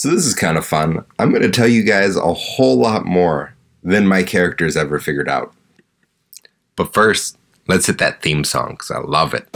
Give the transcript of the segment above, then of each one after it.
So this is kind of fun. I'm going to tell you guys a whole lot more than my characters ever figured out. But first, let's hit that theme song because I love it.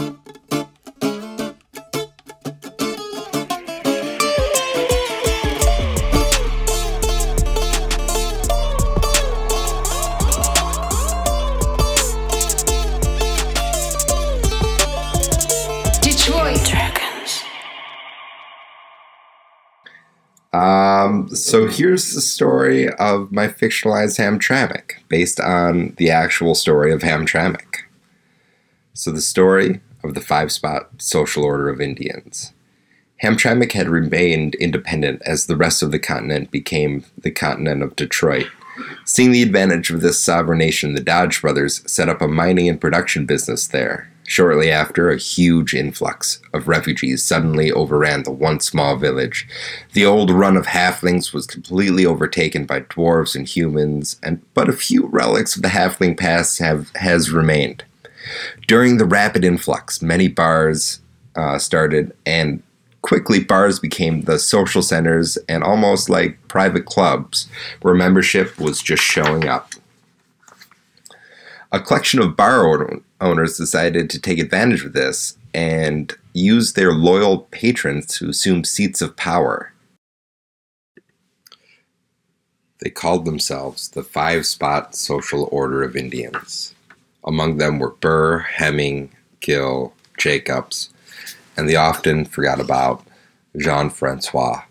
Um, so here's the story of my fictionalized Hamtramck, based on the actual story of Hamtramck. So the story of the five-spot social order of Indians. Hamtramck had remained independent as the rest of the continent became the continent of Detroit. Seeing the advantage of this sovereign nation, the Dodge brothers set up a mining and production business there. Shortly after, a huge influx of refugees suddenly overran the once small village. The old run of halflings was completely overtaken by dwarves and humans, and but a few relics of the halfling past have has remained. During the rapid influx, many bars uh, started, and quickly bars became the social centers and almost like private clubs where membership was just showing up. A collection of bar owners decided to take advantage of this and use their loyal patrons to assume seats of power. They called themselves the Five Spot Social Order of Indians. Among them were Burr, Hemming, Gill, Jacobs, and the often forgot about Jean Francois.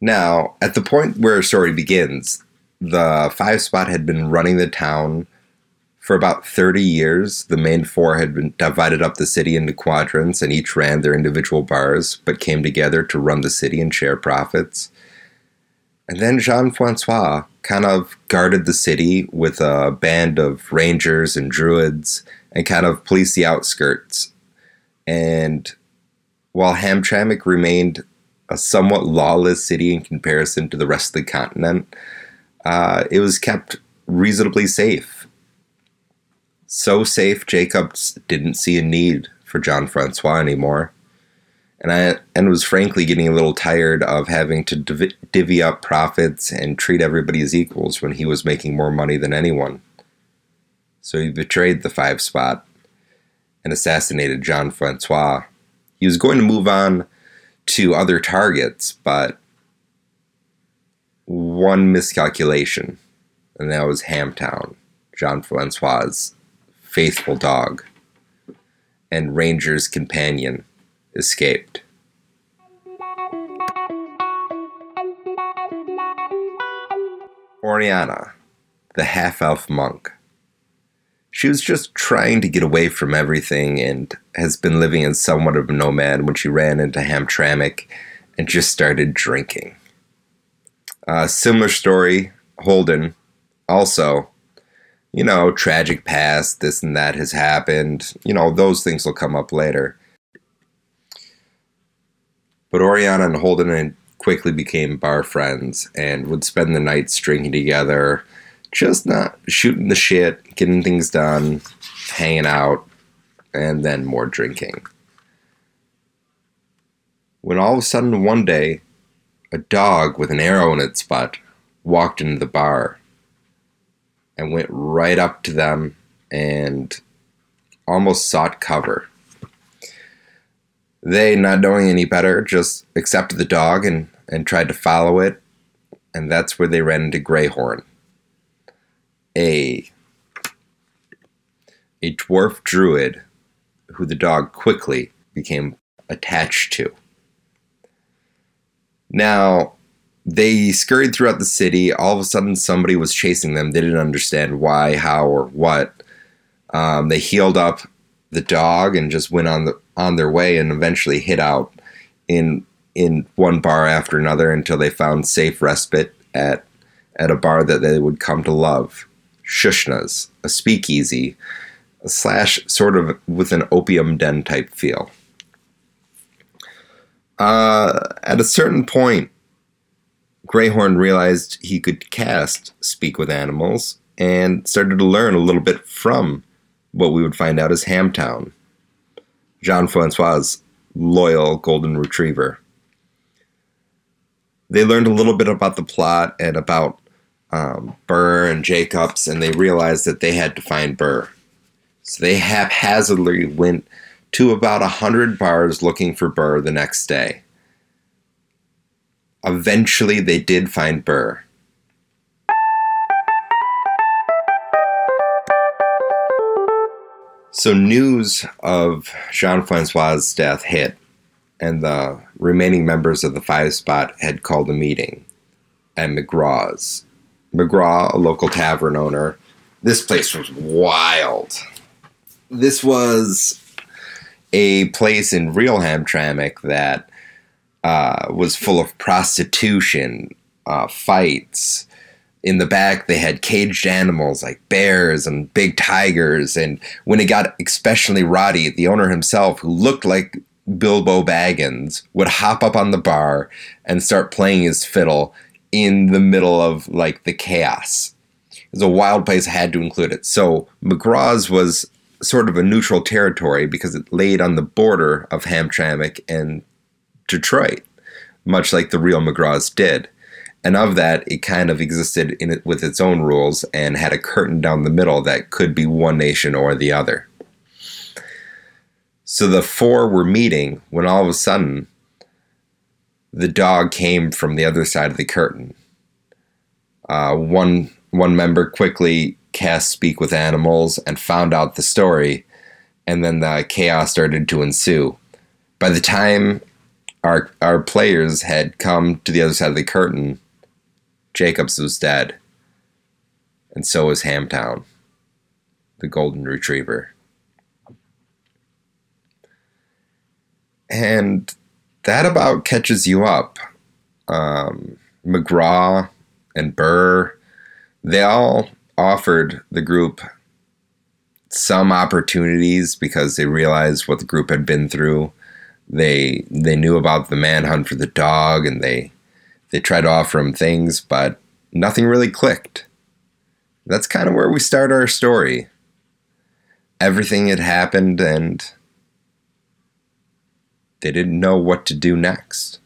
Now, at the point where our story begins, the Five Spot had been running the town for about 30 years. The main four had been divided up the city into quadrants and each ran their individual bars, but came together to run the city and share profits. And then Jean Francois kind of guarded the city with a band of rangers and druids and kind of policed the outskirts. And while Hamtramck remained a somewhat lawless city in comparison to the rest of the continent, uh, it was kept reasonably safe. So safe, Jacobs didn't see a need for John Francois anymore. And I and was frankly getting a little tired of having to div- divvy up profits and treat everybody as equals when he was making more money than anyone. So he betrayed the five spot and assassinated John Francois. He was going to move on to other targets, but one miscalculation, and that was Hamtown, John Francois's faithful dog, and Ranger's companion escaped. Oriana, the half elf monk. She was just trying to get away from everything and has been living as somewhat of a nomad when she ran into Hamtramck and just started drinking. Uh, similar story, Holden. Also, you know, tragic past, this and that has happened. You know, those things will come up later. But Oriana and Holden quickly became bar friends and would spend the nights drinking together, just not shooting the shit, getting things done, hanging out, and then more drinking. When all of a sudden one day, a dog with an arrow in its butt walked into the bar and went right up to them and almost sought cover. They, not knowing any better, just accepted the dog and, and tried to follow it, and that's where they ran into Greyhorn, a, a dwarf druid who the dog quickly became attached to. Now, they scurried throughout the city. All of a sudden, somebody was chasing them. They didn't understand why, how, or what. Um, they healed up the dog and just went on the on their way, and eventually hid out in in one bar after another until they found safe respite at at a bar that they would come to love, Shushna's, a speakeasy, a slash sort of with an opium den type feel. Uh, at a certain point, Greyhorn realized he could cast Speak with Animals and started to learn a little bit from what we would find out as Hamtown, Jean Francois' loyal golden retriever. they learned a little bit about the plot and about um, Burr and Jacobs, and they realized that they had to find Burr. So they haphazardly went to about a hundred bars looking for Burr the next day. Eventually, they did find Burr. So, news of Jean Francois' death hit, and the remaining members of the Five Spot had called a meeting at McGraw's. McGraw, a local tavern owner, this place was wild. This was a place in real Hamtramck that uh, was full of prostitution, uh, fights. In the back, they had caged animals like bears and big tigers. And when it got especially rowdy, the owner himself, who looked like Bilbo Baggins, would hop up on the bar and start playing his fiddle in the middle of like the chaos. It was a wild place, had to include it. So McGraw's was sort of a neutral territory because it laid on the border of Hamtramck and Detroit, much like the real McGraw's did. And of that, it kind of existed in it with its own rules and had a curtain down the middle that could be one nation or the other. So the four were meeting when all of a sudden the dog came from the other side of the curtain. Uh, one one member quickly cast speak with animals and found out the story, and then the chaos started to ensue. By the time our our players had come to the other side of the curtain, Jacobs was dead, and so was Hamtown, the golden retriever. And that about catches you up. Um, McGraw and Burr, they all offered the group some opportunities because they realized what the group had been through. They they knew about the manhunt for the dog, and they they tried to offer him things, but nothing really clicked. That's kind of where we start our story. Everything had happened, and they didn't know what to do next.